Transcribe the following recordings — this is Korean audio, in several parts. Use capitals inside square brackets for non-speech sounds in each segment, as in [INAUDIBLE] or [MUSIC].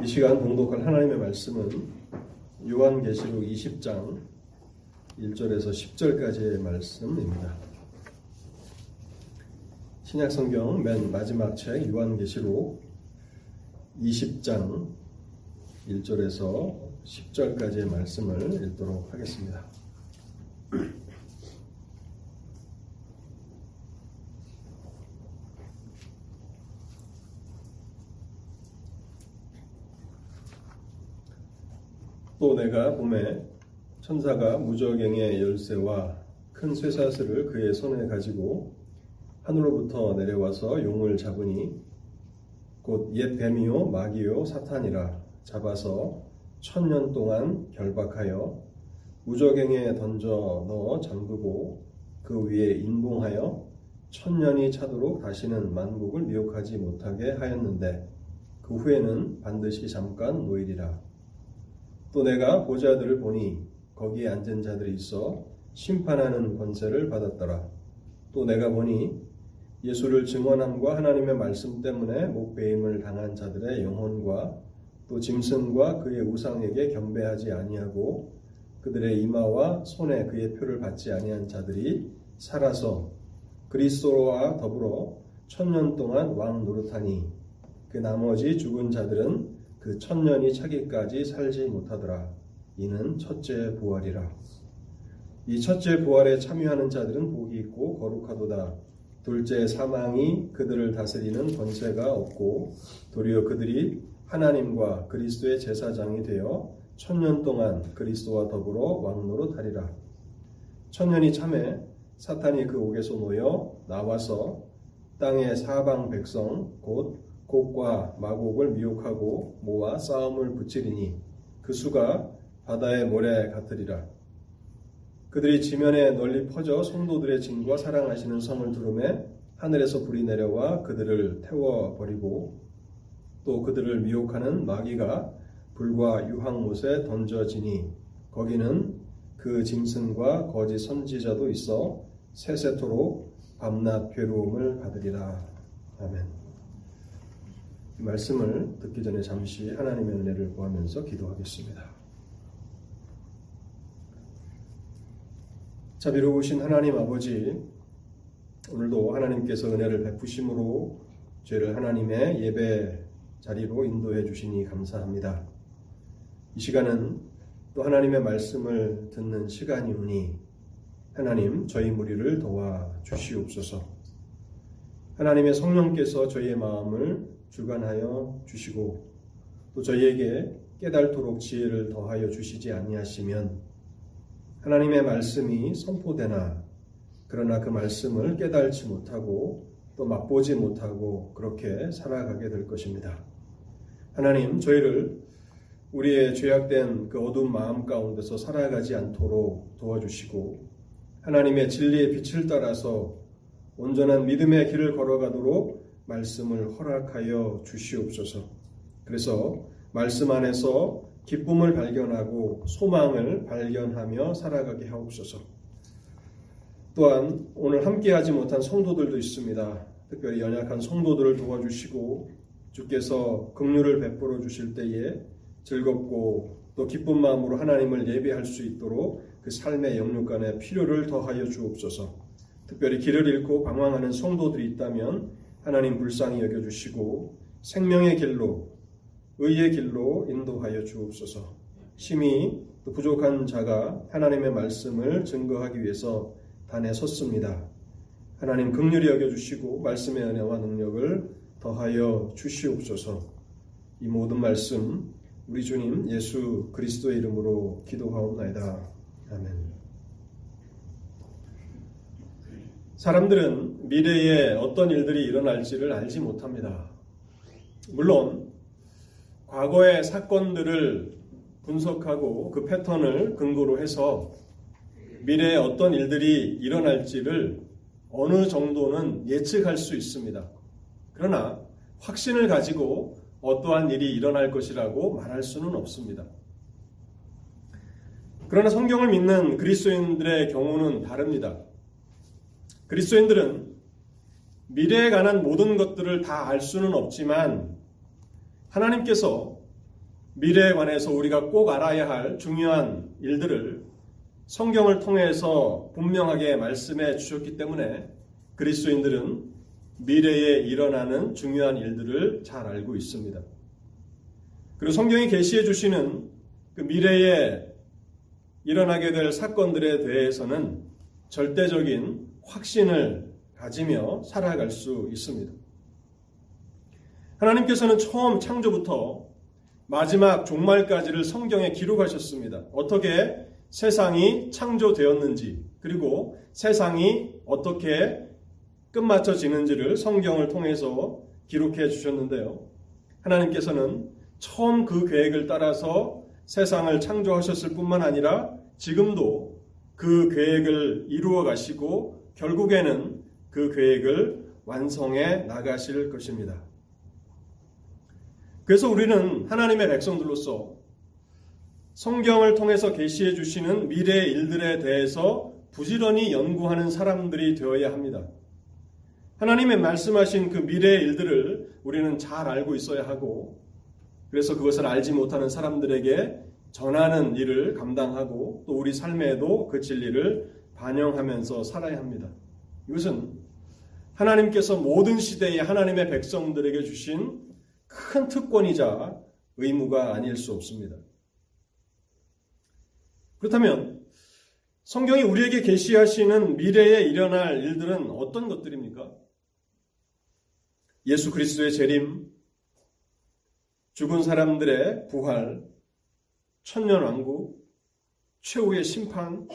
이 시간 봉독할 하나님의 말씀은 요한계시록 20장 1절에서 10절까지의 말씀입니다. 신약 성경 맨 마지막 책 요한계시록 20장 1절에서 10절까지의 말씀을 읽도록 하겠습니다. 또 내가 봄에 천사가 무저갱의 열쇠와 큰 쇠사슬을 그의 손에 가지고 하늘로부터 내려와서 용을 잡으니 곧 옛 뱀이요 마귀요 사탄이라 잡아서 천년 동안 결박하여 무저갱에 던져 넣어 잠그고 그 위에 인봉하여 천년이 차도록 다시는 만국을 미혹하지 못하게 하였는데 그 후에는 반드시 잠깐 노일이라 또 내가 보좌들을 보니 거기에 앉은 자들이 있어 심판하는 권세를 받았더라. 또 내가 보니 예수를 증언함과 하나님의 말씀 때문에 목배임을 당한 자들의 영혼과 또 짐승과 그의 우상에게 경배하지 아니하고 그들의 이마와 손에 그의 표를 받지 아니한 자들이 살아서 그리스도와 더불어 천년 동안 왕 노릇하니 그 나머지 죽은 자들은 그 천년이 차기까지 살지 못하더라. 이는 첫째 부활이라. 이 첫째 부활에 참여하는 자들은 복이 있고 거룩하도다. 둘째 사망이 그들을 다스리는 권세가 없고 도리어 그들이 하나님과 그리스도의 제사장이 되어 천년 동안 그리스도와 더불어 왕노릇하리라. 천년이 참에 사탄이 그 옥에서 놓여 나와서 땅의 사방 백성 곧 곡과 마곡을 미혹하고 모아 싸움을 붙이리니 그 수가 바다의 모래 같으리라. 그들이 지면에 널리 퍼져 성도들의 진과 사랑하시는 성을 두름에 하늘에서 불이 내려와 그들을 태워버리고 또 그들을 미혹하는 마귀가 불과 유황못에 던져지니 거기는 그 짐승과 거짓 선지자도 있어 세세토록 밤낮 괴로움을 받으리라. 아멘. 말씀을 듣기 전에 잠시 하나님의 은혜를 구하면서 기도하겠습니다. 자비로우신 하나님 아버지, 오늘도 하나님께서 은혜를 베푸심으로 죄를 하나님의 예배 자리로 인도해 주시니 감사합니다. 이 시간은 또 하나님의 말씀을 듣는 시간이오니 하나님 저희 무리를 도와 주시옵소서. 하나님의 성령께서 저희의 마음을 주관하여 주시고 또 저희에게 깨달도록 지혜를 더하여 주시지 아니하시면 하나님의 말씀이 선포되나 그러나 그 말씀을 깨달지 못하고 또 맛보지 못하고 그렇게 살아가게 될 것입니다. 하나님 저희를 우리의 죄악된 그 어두운 마음 가운데서 살아가지 않도록 도와주시고 하나님의 진리의 빛을 따라서 온전한 믿음의 길을 걸어가도록 말씀을 허락하여 주시옵소서. 그래서 말씀 안에서 기쁨을 발견하고 소망을 발견하며 살아가게 하옵소서. 또한 오늘 함께하지 못한 성도들도 있습니다. 특별히 연약한 성도들을 도와주시고 주께서 긍휼을 베풀어 주실 때에 즐겁고 또 기쁜 마음으로 하나님을 예배할 수 있도록 그 삶의 영육간에 필요를 더하여 주옵소서. 특별히 길을 잃고 방황하는 성도들이 있다면 하나님 불쌍히 여겨주시고 생명의 길로 의의 길로 인도하여 주옵소서. 심히 부족한 자가 하나님의 말씀을 증거하기 위해서 단에 섰습니다. 하나님 극률히 여겨주시고 말씀의 은혜와 능력을 더하여 주시옵소서. 이 모든 말씀 우리 주님 예수 그리스도의 이름으로 기도하옵나이다. 아멘. 사람들은 미래에 어떤 일들이 일어날지를 알지 못합니다. 물론 과거의 사건들을 분석하고 그 패턴을 근거로 해서 미래에 어떤 일들이 일어날지를 어느 정도는 예측할 수 있습니다. 그러나 확신을 가지고 어떠한 일이 일어날 것이라고 말할 수는 없습니다. 그러나 성경을 믿는 그리스도인들의 경우는 다릅니다. 그리스도인들은 미래에 관한 모든 것들을 다 알 수는 없지만 하나님께서 미래에 관해서 우리가 꼭 알아야 할 중요한 일들을 성경을 통해서 분명하게 말씀해 주셨기 때문에 그리스도인들은 미래에 일어나는 중요한 일들을 잘 알고 있습니다. 그리고 성경이 계시해 주시는 그 미래에 일어나게 될 사건들에 대해서는 절대적인 확신을 가지며 살아갈 수 있습니다. 하나님께서는 처음 창조부터 마지막 종말까지를 성경에 기록하셨습니다. 어떻게 세상이 창조되었는지, 그리고 세상이 어떻게 끝마쳐지는지를 성경을 통해서 기록해 주셨는데요. 하나님께서는 처음 그 계획을 따라서 세상을 창조하셨을 뿐만 아니라 지금도 그 계획을 이루어 가시고 결국에는 그 계획을 완성해 나가실 것입니다. 그래서 우리는 하나님의 백성들로서 성경을 통해서 계시해 주시는 미래의 일들에 대해서 부지런히 연구하는 사람들이 되어야 합니다. 하나님의 말씀하신 그 미래의 일들을 우리는 잘 알고 있어야 하고 그래서 그것을 알지 못하는 사람들에게 전하는 일을 감당하고 또 우리 삶에도 그 진리를 반영하면서 살아야 합니다. 이것은 하나님께서 모든 시대에 하나님의 백성들에게 주신 큰 특권이자 의무가 아닐 수 없습니다. 그렇다면 성경이 우리에게 계시하시는 미래에 일어날 일들은 어떤 것들입니까? 예수 그리스도의 재림, 죽은 사람들의 부활, 천년 왕국, 최후의 심판,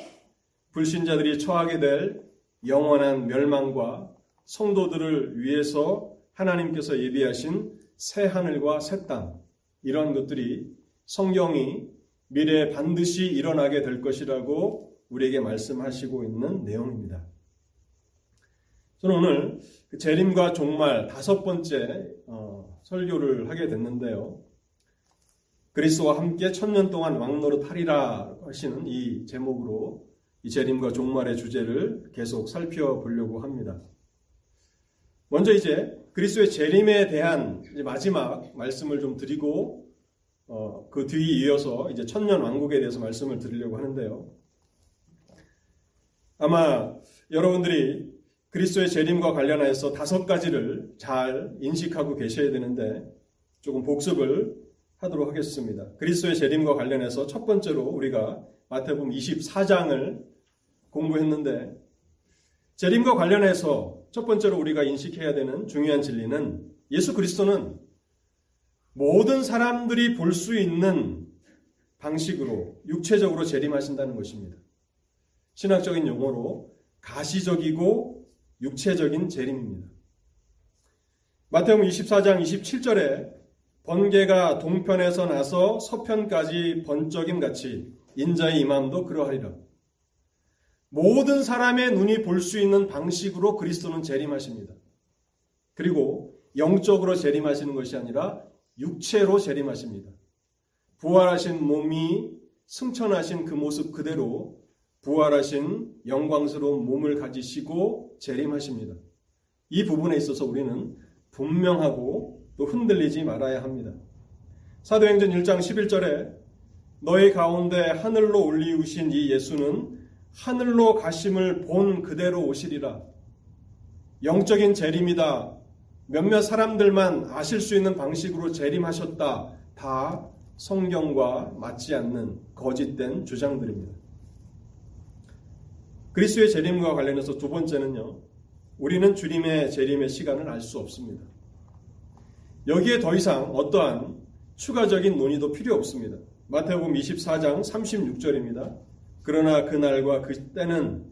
불신자들이 처하게 될 영원한 멸망과 성도들을 위해서 하나님께서 예비하신 새 하늘과 새 땅, 이런 것들이 성경이 미래에 반드시 일어나게 될 것이라고 우리에게 말씀하시고 있는 내용입니다. 저는 오늘 그 재림과 종말 다섯 번째 어, 설교를 하게 됐는데요. 그리스도와 함께 천년 동안 왕노릇 하리라 하시는 이 제목으로 이 재림과 종말의 주제를 계속 살펴보려고 합니다. 먼저 이제 그리스도의 재림에 대한 마지막 말씀을 좀 드리고 어, 그 뒤에 이어서 이제 천년 왕국에 대해서 말씀을 드리려고 하는데요. 아마 여러분들이 그리스도의 재림과 관련해서 다섯 가지를 잘 인식하고 계셔야 되는데 조금 복습을 하도록 하겠습니다. 그리스도의 재림과 관련해서 첫 번째로 우리가 마태복음 24장을 공부했는데 재림과 관련해서 첫 번째로 우리가 인식해야 되는 중요한 진리는 예수 그리스도는 모든 사람들이 볼 수 있는 방식으로 육체적으로 재림하신다는 것입니다. 신학적인 용어로 가시적이고 육체적인 재림입니다. 마태복음 24장 27절에 번개가 동편에서 나서 서편까지 번쩍임 같이 인자의 임함도 그러하리라. 모든 사람의 눈이 볼 수 있는 방식으로 그리스도는 재림하십니다. 그리고 영적으로 재림하시는 것이 아니라 육체로 재림하십니다. 부활하신 몸이 승천하신 그 모습 그대로 부활하신 영광스러운 몸을 가지시고 재림하십니다. 이 부분에 있어서 우리는 분명하고 또 흔들리지 말아야 합니다. 사도행전 1장 11절에 너희 가운데 하늘로 올리우신 이 예수는 하늘로 가심을 본 그대로 오시리라. 영적인 재림이다. 몇몇 사람들만 아실 수 있는 방식으로 재림하셨다. 다 성경과 맞지 않는 거짓된 주장들입니다. 그리스도의 재림과 관련해서 두 번째는요. 우리는 주님의 재림의 시간을 알 수 없습니다. 여기에 더 이상 어떠한 추가적인 논의도 필요 없습니다. 마태복음 24장 36절입니다. 그러나 그 날과 그 때는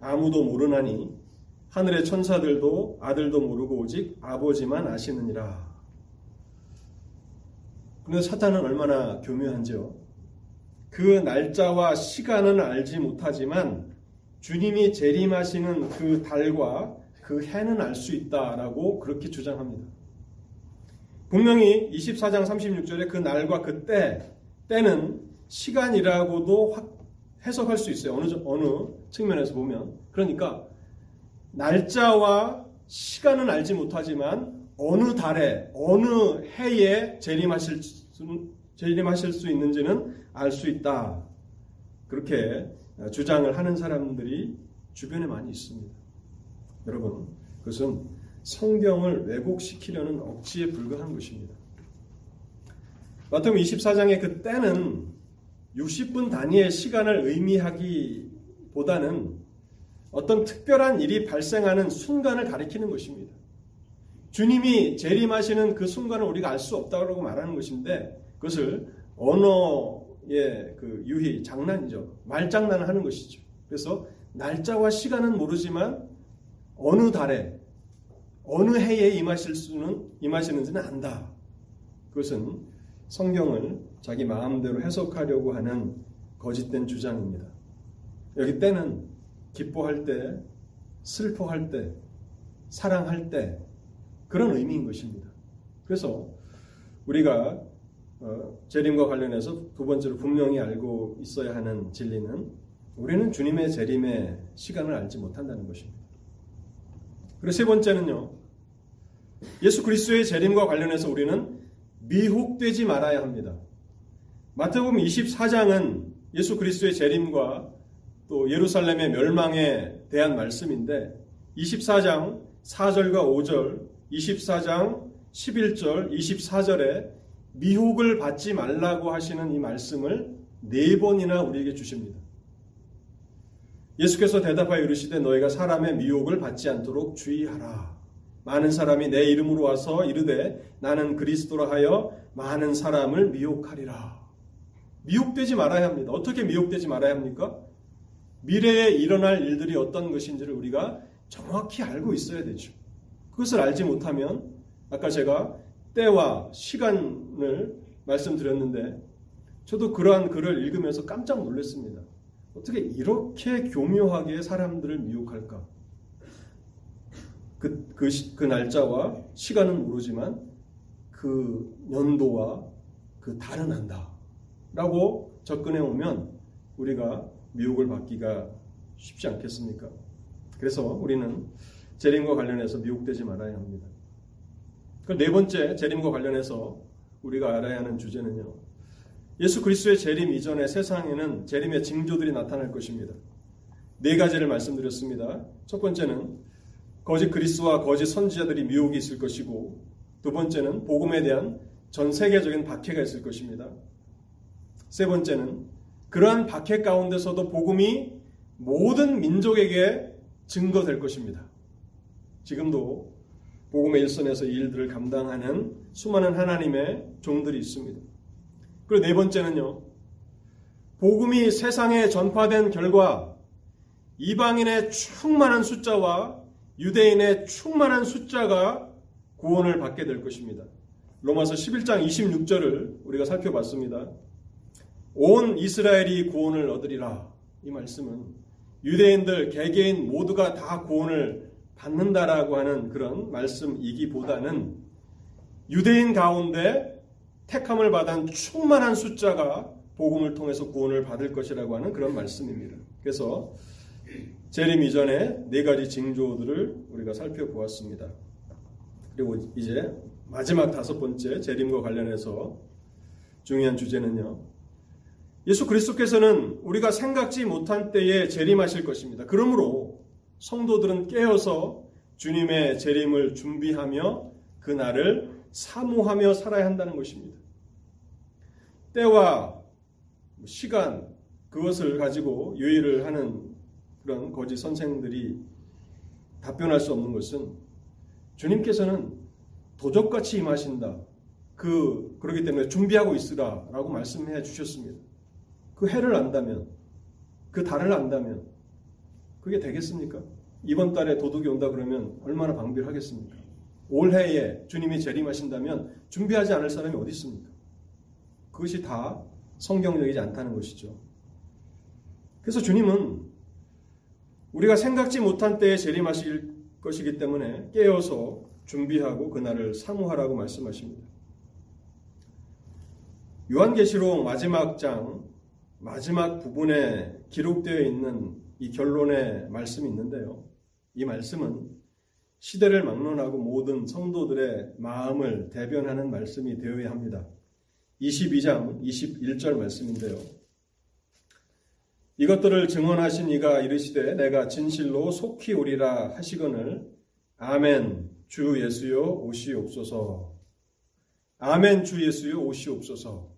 아무도 모르나니 하늘의 천사들도 아들도 모르고 오직 아버지만 아시느니라. 근데 사탄은 얼마나 교묘한지요. 그 날짜와 시간은 알지 못하지만 주님이 재림하시는 그 달과 그 해는 알 수 있다라고 그렇게 주장합니다. 분명히 24장 36절에 그 날과 그 때, 때는 시간이라고도 확 해석할 수 있어요. 어느, 어느 측면에서 보면. 그러니까, 날짜와 시간은 알지 못하지만 어느 달에 어느 해에 재림하실 수, 재림하실 수 있는지는 알 수 있다. 그렇게 주장을 하는 사람들이 주변에 많이 있습니다. 여러분, 그것은 성경을 왜곡시키려는 억지에 불과한 것입니다. 마태복음 24장의 그 때는 60분 단위의 시간을 의미하기보다는 어떤 특별한 일이 발생하는 순간을 가리키는 것입니다. 주님이 재림하시는 그 순간을 우리가 알 수 없다고 말하는 것인데 그것을 언어의 그 유희, 장난이죠. 말장난을 하는 것이죠. 그래서 날짜와 시간은 모르지만 어느 달에 어느 해에 임하실 수는 임하시는지는 안다. 그것은 성경을 자기 마음대로 해석하려고 하는 거짓된 주장입니다. 여기 때는 기뻐할 때, 슬퍼할 때, 사랑할 때 그런 의미인 것입니다. 그래서 우리가 어, 재림과 관련해서 두 번째로 분명히 알고 있어야 하는 진리는 우리는 주님의 재림의 시간을 알지 못한다는 것입니다. 그리고 세 번째는요. 예수 그리스도의 재림과 관련해서 우리는 미혹되지 말아야 합니다. 마태복음 24장은 예수 그리스도의 재림과 또 예루살렘의 멸망에 대한 말씀인데 24장 4절과 5절, 24장 11절, 24절에 미혹을 받지 말라고 하시는 이 말씀을 네 번이나 우리에게 주십니다. 예수께서 대답하여 이르시되 너희가 사람의 미혹을 받지 않도록 주의하라. 많은 사람이 내 이름으로 와서 이르되 나는 그리스도라 하여 많은 사람을 미혹하리라. 미혹되지 말아야 합니다. 어떻게 미혹되지 말아야 합니까? 미래에 일어날 일들이 어떤 것인지를 우리가 정확히 알고 있어야 되죠. 그것을 알지 못하면 아까 제가 때와 시간을 말씀드렸는데 저도 그러한 글을 읽으면서 깜짝 놀랐습니다. 어떻게 이렇게 교묘하게 사람들을 미혹할까? 그, 그, 그 날짜와 시간은 모르지만 그 연도와 그 달은 한다. 라고 접근해 오면 우리가 미혹을 받기가 쉽지 않겠습니까? 그래서 우리는 재림과 관련해서 미혹되지 말아야 합니다. 그 네 번째 재림과 관련해서 우리가 알아야 하는 주제는요. 예수 그리스도의 재림 이전에 세상에는 재림의 징조들이 나타날 것입니다. 네 가지를 말씀드렸습니다. 첫 번째는 거짓 그리스와 거짓 선지자들이 미혹이 있을 것이고 두 번째는 복음에 대한 전 세계적인 박해가 있을 것입니다. 세 번째는 그러한 박해 가운데서도 복음이 모든 민족에게 증거될 것입니다. 지금도 복음의 일선에서 이 일들을 감당하는 수많은 하나님의 종들이 있습니다. 그리고 네 번째는요. 복음이 세상에 전파된 결과 이방인의 충만한 숫자와 유대인의 충만한 숫자가 구원을 받게 될 것입니다. 로마서 11장 26절을 우리가 살펴봤습니다. 온 이스라엘이 구원을 얻으리라. 이 말씀은 유대인들, 개개인 모두가 다 구원을 받는다라고 하는 그런 말씀이기보다는 유대인 가운데 택함을 받은 충만한 숫자가 복음을 통해서 구원을 받을 것이라고 하는 그런 말씀입니다. 그래서 재림 이전에 네 가지 징조들을 우리가 살펴보았습니다. 그리고 이제 마지막 다섯 번째 재림과 관련해서 중요한 주제는요. 예수 그리스도께서는 우리가 생각지 못한 때에 재림하실 것입니다. 그러므로 성도들은 깨어서 주님의 재림을 준비하며 그 날을 사모하며 살아야 한다는 것입니다. 때와 시간 그것을 가지고 유의를 하는 그런 거짓 선생들이 답변할 수 없는 것은 주님께서는 도적같이 임하신다. 그 그렇기 때문에 준비하고 있으라라고 말씀해 주셨습니다. 그 해를 안다면 그 달을 안다면 그게 되겠습니까? 이번 달에 도둑이 온다 그러면 얼마나 방비하겠습니까? 올해에 주님이 재림하신다면 준비하지 않을 사람이 어디 있습니까? 그것이 다 성경적이지 않다는 것이죠. 그래서 주님은 우리가 생각지 못한 때에 재림하실 것이기 때문에 깨어서 준비하고 그날을 사모하라고 말씀하십니다. 요한계시록 마지막 장 마지막 부분에 기록되어 있는 이 결론의 말씀이 있는데요. 이 말씀은 시대를 막론하고 모든 성도들의 마음을 대변하는 말씀이 되어야 합니다. 22장 21절 말씀인데요. 이것들을 증언하신 이가 이르시되 내가 진실로 속히 오리라 하시거늘 아멘 주 예수여 오시옵소서 아멘 주 예수여 오시옵소서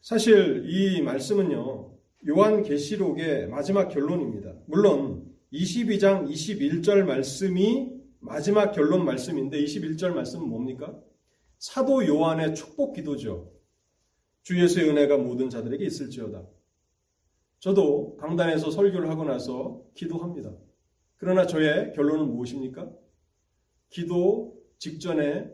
사실 이 말씀은요 요한 계시록의 마지막 결론입니다. 물론 22장 21절 말씀이 마지막 결론 말씀인데 21절 말씀은 뭡니까? 사도 요한의 축복 기도죠. 주 예수의 은혜가 모든 자들에게 있을지어다. 저도 강단에서 설교를 하고 나서 기도합니다. 그러나 저의 결론은 무엇입니까? 기도 직전에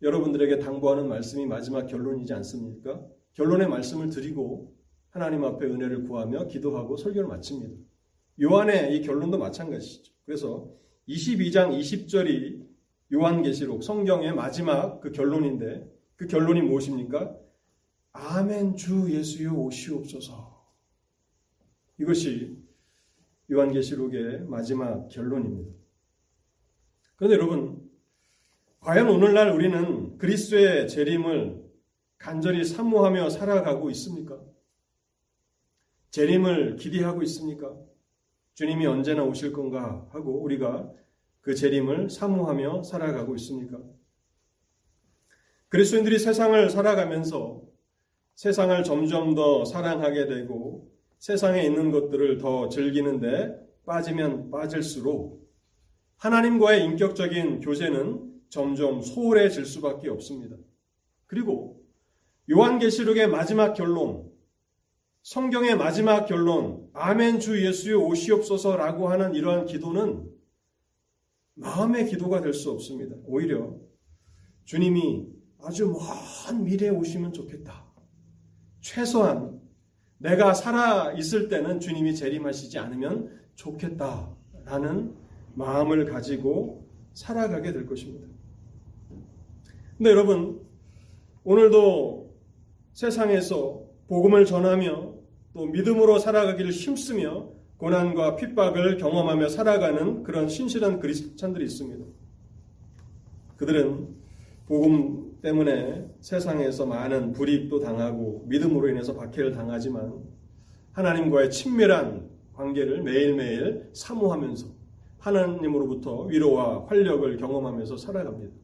여러분들에게 당부하는 말씀이 마지막 결론이지 않습니까? 결론의 말씀을 드리고 하나님 앞에 은혜를 구하며 기도하고 설교를 마칩니다. 요한의 이 결론도 마찬가지죠. 그래서 22장 20절이 요한계시록 성경의 마지막 그 결론인데 그 결론이 무엇입니까? 아멘 주 예수여 오시옵소서. 이것이 요한계시록의 마지막 결론입니다. 그런데 여러분, 과연 오늘날 우리는 그리스도의 재림을 간절히 사모하며 살아가고 있습니까? 재림을 기대하고 있습니까? 주님이 언제나 오실 건가 하고 우리가 그 재림을 사모하며 살아가고 있습니까? 그리스도인들이 세상을 살아가면서 세상을 점점 더 사랑하게 되고 세상에 있는 것들을 더 즐기는데 빠지면 빠질수록 하나님과의 인격적인 교제는 점점 소홀해질 수밖에 없습니다. 그리고 요한계시록의 마지막 결론, 성경의 마지막 결론, 아멘 주 예수의 오시옵소서라고 하는 이러한 기도는 마음의 기도가 될 수 없습니다. 오히려 주님이 아주 먼 미래에 오시면 좋겠다. 최소한 내가 살아 있을 때는 주님이 재림하시지 않으면 좋겠다라는 마음을 가지고 살아가게 될 것입니다. 근데 여러분, 오늘도 세상에서 복음을 전하며 또 믿음으로 살아가기를 힘쓰며 고난과 핍박을 경험하며 살아가는 그런 신실한 그리스찬들이 있습니다. 그들은 복음 때문에 세상에서 많은 불이익도 당하고 믿음으로 인해서 박해를 당하지만 하나님과의 친밀한 관계를 매일매일 사모하면서 하나님으로부터 위로와 활력을 경험하면서 살아갑니다.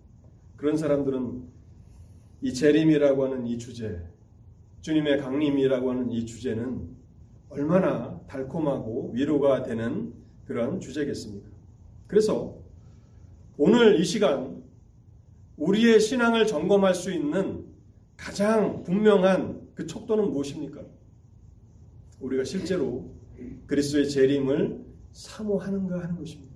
그런 사람들은 이 재림이라고 하는 이 주제, 주님의 강림이라고 하는 이 주제는 얼마나 달콤하고 위로가 되는 그런 주제겠습니까? 그래서 오늘 이 시간 우리의 신앙을 점검할 수 있는 가장 분명한 그 척도는 무엇입니까? 우리가 실제로 그리스도의 재림을 사모하는가 하는 것입니다.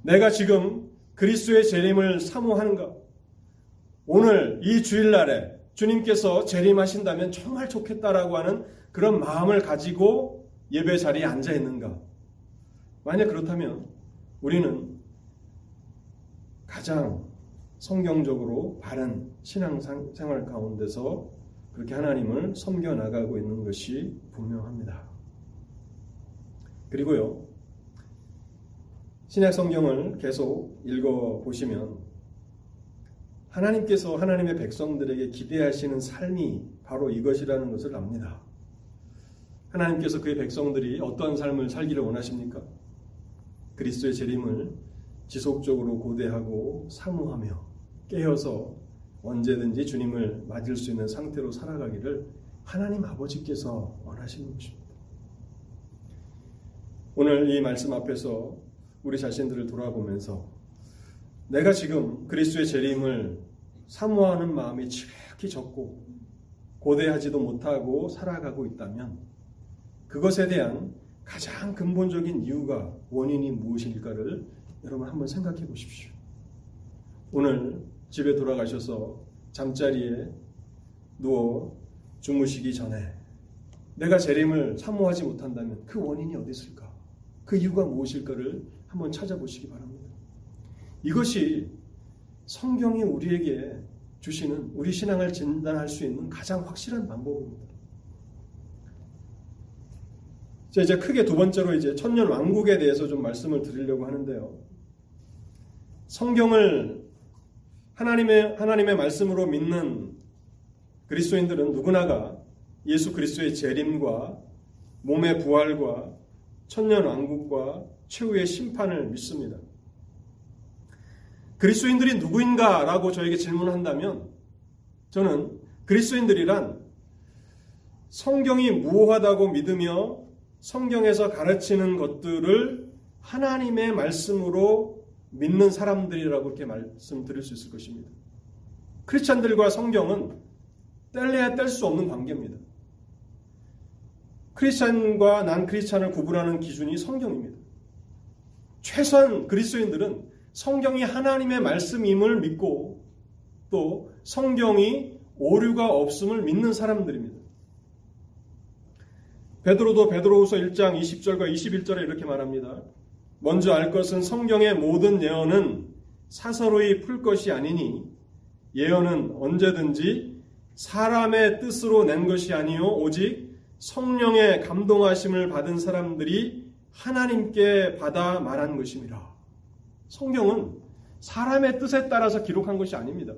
내가 지금 그리스도의 재림을 사모하는가? 오늘 이 주일날에 주님께서 재림하신다면 정말 좋겠다라고 하는 그런 마음을 가지고 예배 자리에 앉아 있는가? 만약 그렇다면 우리는 가장 성경적으로 바른 신앙 생활 가운데서 그렇게 하나님을 섬겨 나가고 있는 것이 분명합니다. 그리고요, 신약 성경을 계속 읽어 보시면 하나님께서 하나님의 백성들에게 기대하시는 삶이 바로 이것이라는 것을 압니다. 하나님께서 그의 백성들이 어떤 삶을 살기를 원하십니까? 그리스도의 재림을 지속적으로 고대하고 사모하며 깨어서 언제든지 주님을 맞을 수 있는 상태로 살아가기를 하나님 아버지께서 원하시는 것입니다. 오늘 이 말씀 앞에서 우리 자신들을 돌아보면서 내가 지금 그리스도의 재림을 사모하는 마음이 지극히 적고 고대하지도 못하고 살아가고 있다면 그것에 대한 가장 근본적인 이유가 원인이 무엇일까를 여러분 한번 생각해 보십시오. 오늘 집에 돌아가셔서 잠자리에 누워 주무시기 전에 내가 재림을 사모하지 못한다면 그 원인이 어디 있을까? 그 이유가 무엇일까를 한번 찾아보시기 바랍니다. 이것이 성경이 우리에게 주시는 우리 신앙을 진단할 수 있는 가장 확실한 방법입니다. 자, 이제 크게 두 번째로 이제 천년 왕국에 대해서 좀 말씀을 드리려고 하는데요. 성경을 하나님의 하나님의 말씀으로 믿는 그리스도인들은 누구나가 예수 그리스도의 재림과 몸의 부활과 천년 왕국과 최후의 심판을 믿습니다. 그리스도인들이 누구인가라고 저에게 질문한다면 저는 그리스도인들이란 성경이 무호하다고 믿으며 성경에서 가르치는 것들을 하나님의 말씀으로 믿는 사람들이라고 이렇게 말씀드릴 수 있을 것입니다. 크리스찬들과 성경은 뗄래야 뗄 수 없는 관계입니다. 크리스찬과 난 크리스찬을 구분하는 기준이 성경입니다. 최소한 그리스도인들은 성경이 하나님의 말씀임을 믿고 또 성경이 오류가 없음을 믿는 사람들입니다. 베드로도 베드로후서 1장 20절과 21절에 이렇게 말합니다. 먼저 알 것은 성경의 모든 예언은 사서로이 풀 것이 아니니 예언은 언제든지 사람의 뜻으로 낸 것이 아니요 오직 성령의 감동하심을 받은 사람들이 하나님께 받아 말한 것입니다. 성경은 사람의 뜻에 따라서 기록한 것이 아닙니다.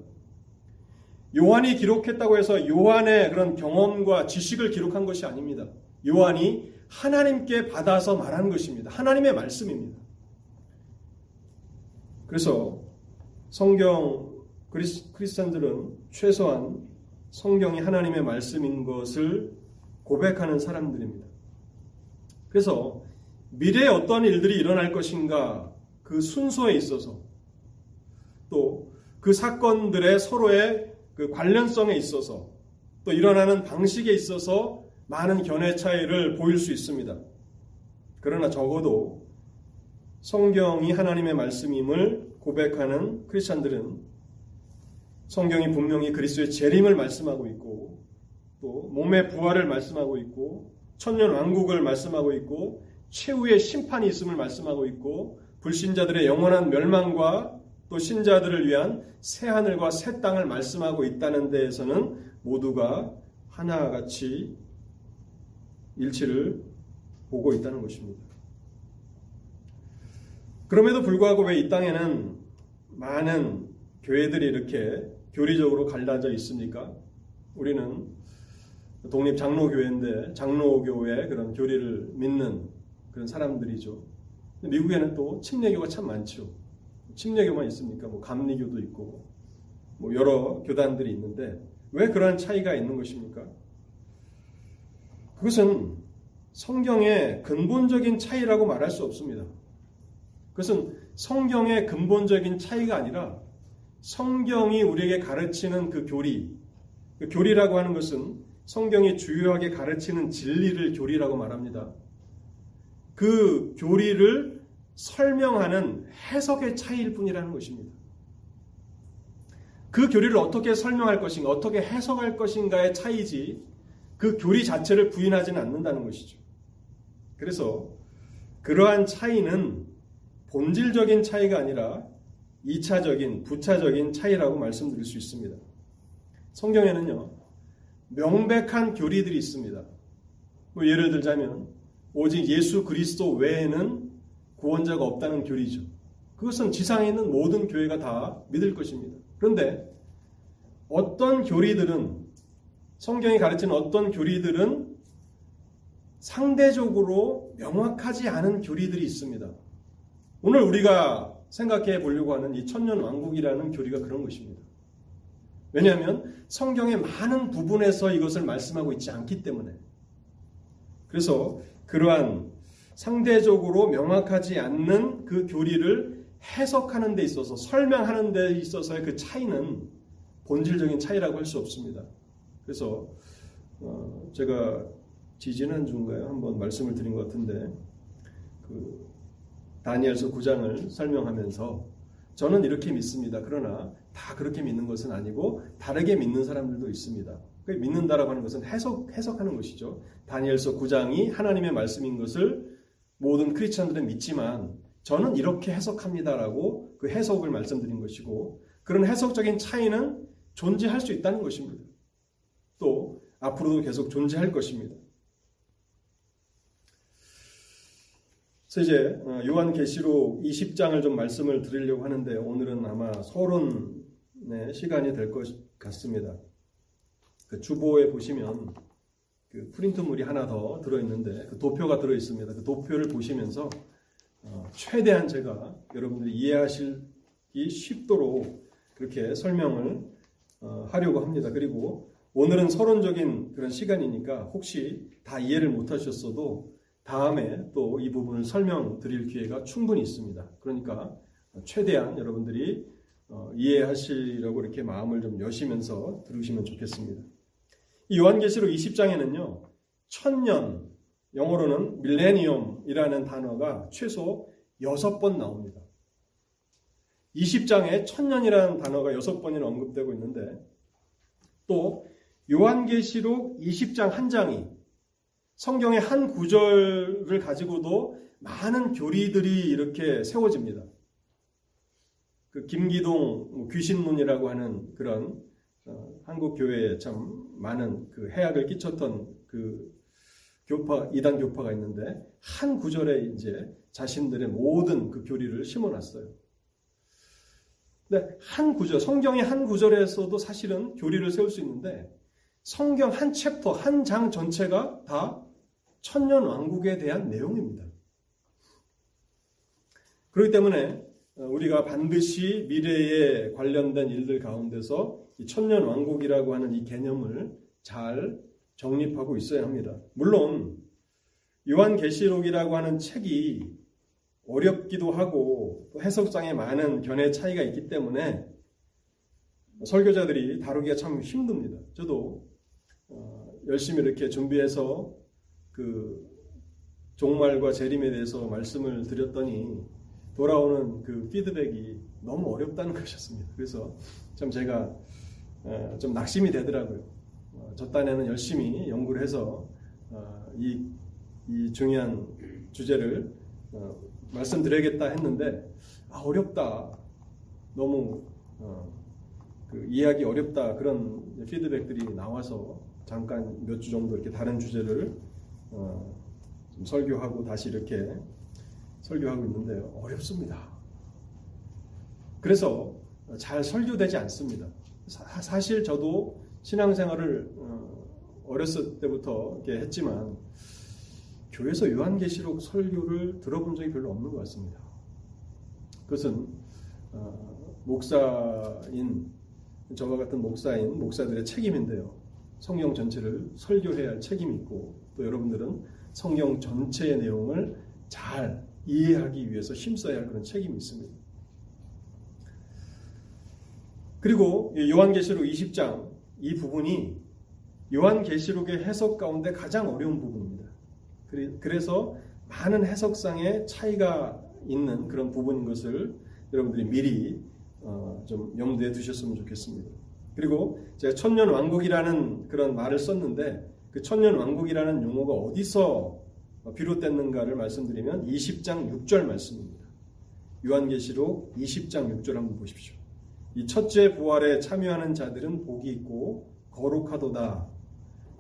요한이 기록했다고 해서 요한의 그런 경험과 지식을 기록한 것이 아닙니다. 요한이 하나님께 받아서 말한 것입니다. 하나님의 말씀입니다. 그래서 성경 크리스, 크리스찬들은 최소한 성경이 하나님의 말씀인 것을 고백하는 사람들입니다. 그래서 미래에 어떤 일들이 일어날 것인가 그 순서에 있어서 또 그 사건들의 서로의 그 관련성에 있어서 또 일어나는 방식에 있어서 많은 견해 차이를 보일 수 있습니다. 그러나 적어도 성경이 하나님의 말씀임을 고백하는 크리스찬들은 성경이 분명히 그리스도의 재림을 말씀하고 있고 또 몸의 부활을 말씀하고 있고 천년 왕국을 말씀하고 있고 최후의 심판이 있음을 말씀하고 있고 불신자들의 영원한 멸망과 또 신자들을 위한 새 하늘과 새 땅을 말씀하고 있다는 데에서는 모두가 하나같이 일치를 보고 있다는 것입니다. 그럼에도 불구하고 왜 이 땅에는 많은 교회들이 이렇게 교리적으로 갈라져 있습니까? 우리는 독립 장로교회인데 장로교회 그런 교리를 믿는 그런 사람들이죠. 미국에는 또 침례교가 참 많죠. 침례교만 있습니까? 뭐 감리교도 있고 뭐 여러 교단들이 있는데 왜 그러한 차이가 있는 것입니까? 그것은 성경의 근본적인 차이라고 말할 수 없습니다. 그것은 성경의 근본적인 차이가 아니라 성경이 우리에게 가르치는 그 교리, 그 교리라고 하는 것은 성경이 주요하게 가르치는 진리를 교리라고 말합니다. 그 교리를 설명하는 해석의 차이일 뿐이라는 것입니다. 그 교리를 어떻게 설명할 것인가, 어떻게 해석할 것인가의 차이지 그 교리 자체를 부인하지는 않는다는 것이죠. 그래서 그러한 차이는 본질적인 차이가 아니라 2차적인, 부차적인 차이라고 말씀드릴 수 있습니다. 성경에는요, 명백한 교리들이 있습니다. 뭐 예를 들자면, 오직 예수 그리스도 외에는 구원자가 없다는 교리죠. 그것은 지상에 있는 모든 교회가 다 믿을 것입니다. 그런데 어떤 교리들은 성경이 가르치는 어떤 교리들은 상대적으로 명확하지 않은 교리들이 있습니다. 오늘 우리가 생각해 보려고 하는 이 천년 왕국이라는 교리가 그런 것입니다. 왜냐하면 성경의 많은 부분에서 이것을 말씀하고 있지 않기 때문에. 그래서 그러한 상대적으로 명확하지 않는 그 교리를 해석하는 데 있어서 설명하는 데 있어서의 그 차이는 본질적인 차이라고 할 수 없습니다. 그래서 어 제가 지지난 주인가요? 한번 말씀을 드린 것 같은데 그 다니엘서 9장을 설명하면서 저는 이렇게 믿습니다. 그러나 다 그렇게 믿는 것은 아니고 다르게 믿는 사람들도 있습니다. 믿는다라고 하는 것은 해석 해석하는 것이죠. 다니엘서 9장이 하나님의 말씀인 것을 모든 크리스천들은 믿지만 저는 이렇게 해석합니다라고 그 해석을 말씀드린 것이고 그런 해석적인 차이는 존재할 수 있다는 것입니다. 또 앞으로도 계속 존재할 것입니다. 그래서 이제 어, 요한계시록 20장을 좀 말씀을 드리려고 하는데 오늘은 아마 서론의 시간이 될 것 같습니다. 그 주보에 보시면 그 프린트물이 하나 더 들어있는데 그 도표가 들어있습니다. 그 도표를 보시면서 어, 최대한 제가 여러분들이 이해하시기 쉽도록 그렇게 설명을 어, 하려고 합니다. 그리고 오늘은 서론적인 그런 시간이니까 혹시 다 이해를 못하셨어도 다음에 또 이 부분을 설명드릴 기회가 충분히 있습니다. 그러니까 최대한 여러분들이 어, 이해하시려고 이렇게 마음을 좀 여시면서 들으시면 좋겠습니다. 이 요한계시록 20장에는요, 천년, 영어로는 밀레니엄이라는 단어가 최소 6번 나옵니다. 20장에 천년이라는 단어가 6번이나 언급되고 있는데, 또 요한계시록 20장 한 장이 성경의 한 구절을 가지고도 많은 교리들이 이렇게 세워집니다. 그 김기동 귀신문이라고 하는 그런 어, 한국 교회에 참 많은 그 해악을 끼쳤던 그 교파 이단 교파가 있는데 한 구절에 이제 자신들의 모든 그 교리를 심어놨어요. 근데 한 구절, 성경의 한 구절에서도 사실은 교리를 세울 수 있는데 성경 한 챕터, 한 장 전체가 다 천년 왕국에 대한 내용입니다. 그렇기 때문에 우리가 반드시 미래에 관련된 일들 가운데서 이 천년 왕국이라고 하는 이 개념을 잘 정립하고 있어야 합니다. 물론 요한계시록이라고 하는 책이 어렵기도 하고 또 해석상에 많은 견해 차이가 있기 때문에 설교자들이 다루기가 참 힘듭니다. 저도 어, 열심히 이렇게 준비해서 그 종말과 재림에 대해서 말씀을 드렸더니 돌아오는 그 피드백이 너무 어렵다는 [LAUGHS] 것이었습니다. 그래서 참 제가 좀 낙심이 되더라고요. 어, 저 딴에는 열심히 연구를 해서 어, 이, 이 중요한 주제를 어, 말씀드려야겠다 했는데 아, 어렵다. 너무 그 이해하기 어렵다 그런 피드백들이 나와서 잠깐 몇 주 정도 이렇게 다른 주제를 설교하고 다시 이렇게 설교하고 있는데 어렵습니다. 그래서 잘 설교되지 않습니다. 사, 실 저도 신앙생활을 어, 어렸을 때부터 했지만 교회에서 요한계시록 설교를 들어본 적이 별로 없는 것 같습니다. 그것은 어, 목사인 저와 같은 목사인 목사들의 책임인데요. 성경 전체를 설교해야 할 책임이 있고 또 여러분들은 성경 전체의 내용을 잘 이해하기 위해서 힘써야 할 그런 책임이 있습니다. 그리고 요한계시록 20장 이 부분이 요한계시록의 해석 가운데 가장 어려운 부분입니다. 그래서 많은 해석상의 차이가 있는 그런 부분인 것을 여러분들이 미리 어, 좀 염두에 두셨으면 좋겠습니다. 그리고 제가 천년 왕국이라는 그런 말을 썼는데 그 천년 왕국이라는 용어가 어디서 비롯됐는가를 말씀드리면 20장 6절 말씀입니다. 요한계시록 20장 6절 한번 보십시오. 이 첫째 부활에 참여하는 자들은 복이 있고 거룩하도다.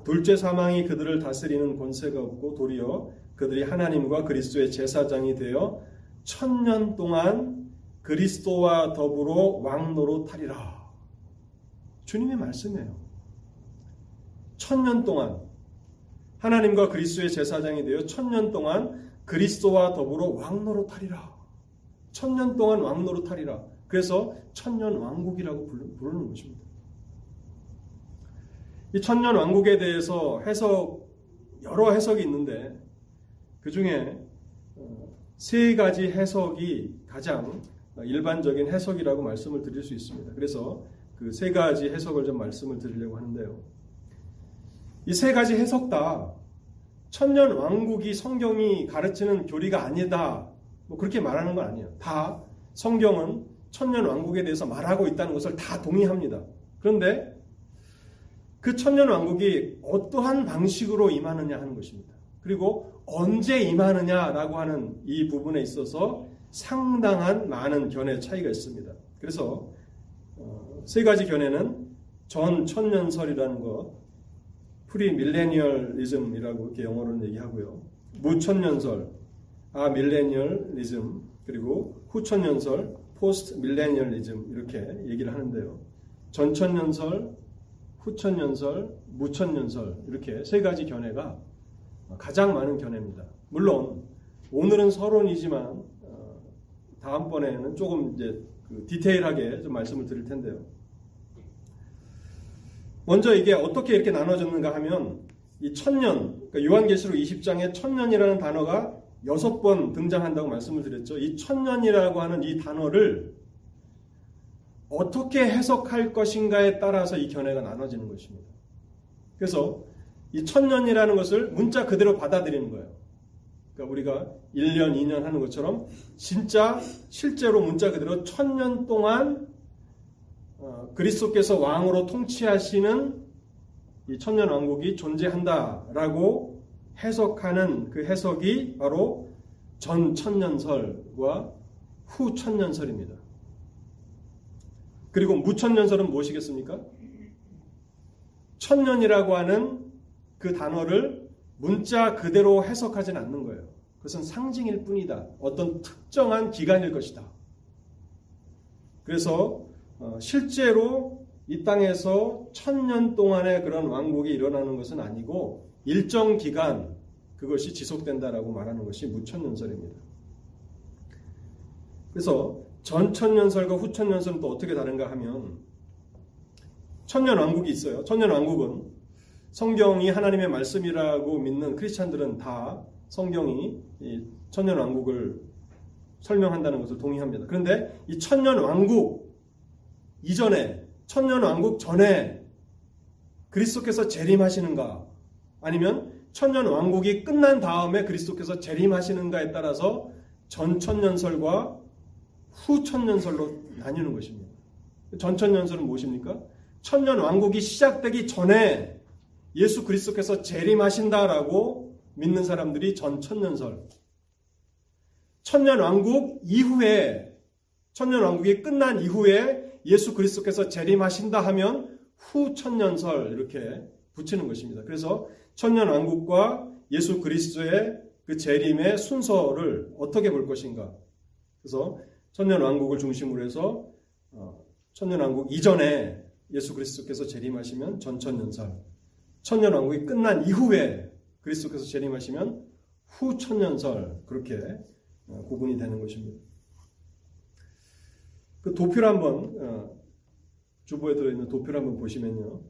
둘째 사망이 그들을 다스리는 권세가 없고 도리어 그들이 하나님과 그리스도의 제사장이 되어 천년 동안 그리스도와 더불어 왕노로 타리라. 주님의 말씀이에요. 천년 동안 하나님과 그리스도의 제사장이 되어 천년 동안 그리스도와 더불어 왕노로 타리라. 천년 동안 왕노로 타리라. 그래서 천년 왕국이라고 부르는 것입니다. 이 천년 왕국에 대해서 해석 여러 해석이 있는데 그 중에 어, 세 가지 해석이 가장 일반적인 해석이라고 말씀을 드릴 수 있습니다. 그래서 그 세 가지 해석을 좀 말씀을 드리려고 하는데요. 이 세 가지 해석 다 천년 왕국이 성경이 가르치는 교리가 아니다. 뭐 그렇게 말하는 건 아니에요. 다 성경은 천년 왕국에 대해서 말하고 있다는 것을 다 동의합니다. 그런데 그 천년 왕국이 어떠한 방식으로 임하느냐 하는 것입니다. 그리고 언제 임하느냐라고 하는 이 부분에 있어서 상당한 많은 견해 차이가 있습니다. 그래서 어, 세 가지 견해는 전 천년설이라는 것, premillennialism이라고 이렇게 영어로는 얘기하고요. 무천년설, amillennialism, 그리고 후천년설, postmillennialism 이렇게 얘기를 하는데요. 전천년설, 후천년설, 무천년설 이렇게 세 가지 견해가 가장 많은 견해입니다. 물론 오늘은 서론이지만 어, 다음번에는 조금 이제 그 디테일하게 좀 말씀을 드릴 텐데요. 먼저 이게 어떻게 이렇게 나눠졌는가 하면 이 천년, 그러니까 요한계시록 20장에 천년이라는 단어가 여섯 번 등장한다고 말씀을 드렸죠. 이 천년이라고 하는 이 단어를 어떻게 해석할 것인가에 따라서 이 견해가 나눠지는 것입니다. 그래서 이 천년이라는 것을 문자 그대로 받아들이는 거예요. 그러니까 우리가 1년, 2년 하는 것처럼 진짜 실제로 문자 그대로 천년 동안 어, 그리스도께서 왕으로 통치하시는 이 천년 왕국이 존재한다라고 해석하는 그 해석이 바로 전 천년설과 후 천년설입니다. 그리고 무천년설은 무엇이겠습니까? 천년이라고 하는 그 단어를 문자 그대로 해석하진 않는 거예요. 그것은 상징일 뿐이다. 어떤 특정한 기간일 것이다. 그래서 어, 실제로 이 땅에서 천년 동안의 그런 왕국이 일어나는 것은 아니고 일정 기간 그것이 지속된다라고 말하는 것이 무천년설입니다. 그래서 전천년설과 후천년설은 또 어떻게 다른가 하면 천년 왕국이 있어요. 천년 왕국은 성경이 하나님의 말씀이라고 믿는 크리스찬들은 다 성경이 천년 왕국을 설명한다는 것을 동의합니다. 그런데 이 천년 왕국 이전에 천년 왕국 전에 그리스도께서 재림하시는가 아니면 천년 왕국이 끝난 다음에 그리스도께서 재림하시는가에 따라서 전 천년설과 후 천년설로 나뉘는 것입니다. 전 천년설은 무엇입니까? 천년 왕국이 시작되기 전에 예수 그리스도께서 재림하신다라고 믿는 사람들이 전 천년설. 천년 왕국 이후에 천년 왕국이 끝난 이후에 예수 그리스도께서 재림하신다 하면 후 천년설 이렇게 붙이는 것입니다. 그래서 천년 왕국과 예수 그리스도의 그 재림의 순서를 어떻게 볼 것인가? 그래서 천년 왕국을 중심으로 해서 어, 천년 왕국 이전에 예수 그리스도께서 재림하시면 전천년설, 천년 왕국이 끝난 이후에 그리스도께서 재림하시면 후천년설 그렇게 어, 구분이 되는 것입니다. 그 도표를 한번 어, 주보에 들어있는 도표를 한번 보시면요.